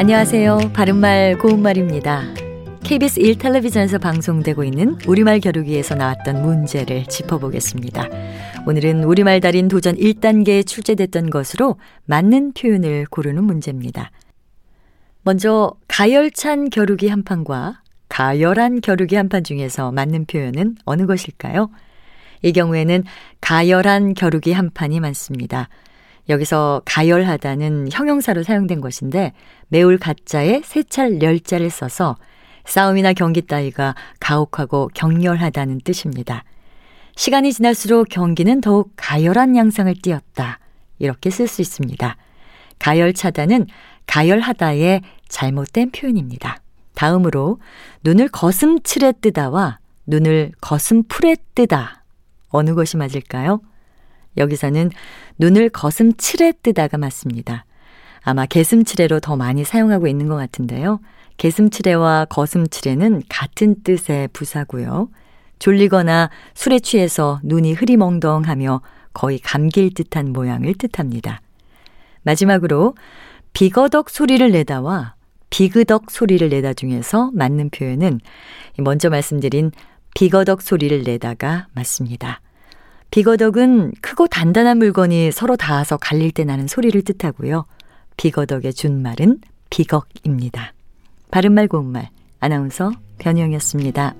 안녕하세요. 바른말 고운말입니다. KBS 1텔레비전에서 방송되고 있는 우리말 겨루기에서 나왔던 문제를 짚어보겠습니다. 오늘은 우리말 달인 도전 1단계에 출제됐던 것으로 맞는 표현을 고르는 문제입니다. 먼저 가열찬 겨루기 한 판과 가열한 겨루기 한 판 중에서 맞는 표현은 어느 것일까요? 이 경우에는 가열한 겨루기 한 판이 많습니다. 여기서 가열하다는 형용사로 사용된 것인데 매울 가짜에 세찰 열자를 써서 싸움이나 경기 따위가 가혹하고 격렬하다는 뜻입니다. 시간이 지날수록 경기는 더욱 가열한 양상을 띠었다. 이렇게 쓸 수 있습니다. 가열차다는 가열하다의 잘못된 표현입니다. 다음으로 눈을 거슴칠에 뜨다와 눈을 거슴풀에 뜨다. 어느 것이 맞을까요? 여기서는 눈을 거슴칠에 뜨다가 맞습니다. 아마 개슴치레로 더 많이 사용하고 있는 것 같은데요. 개슴치레와 거슴치레는 같은 뜻의 부사고요. 졸리거나 술에 취해서 눈이 흐리멍덩하며 거의 감길 듯한 모양을 뜻합니다. 마지막으로 비거덕 소리를 내다와 비그덕 소리를 내다 중에서 맞는 표현은 먼저 말씀드린 비거덕 소리를 내다가 맞습니다. 비거덕은 크고 단단한 물건이 서로 닿아서 갈릴 때 나는 소리를 뜻하고요. 비거덕의 준말은 비걱입니다. 바른말 고운말 아나운서 변희영이었습니다.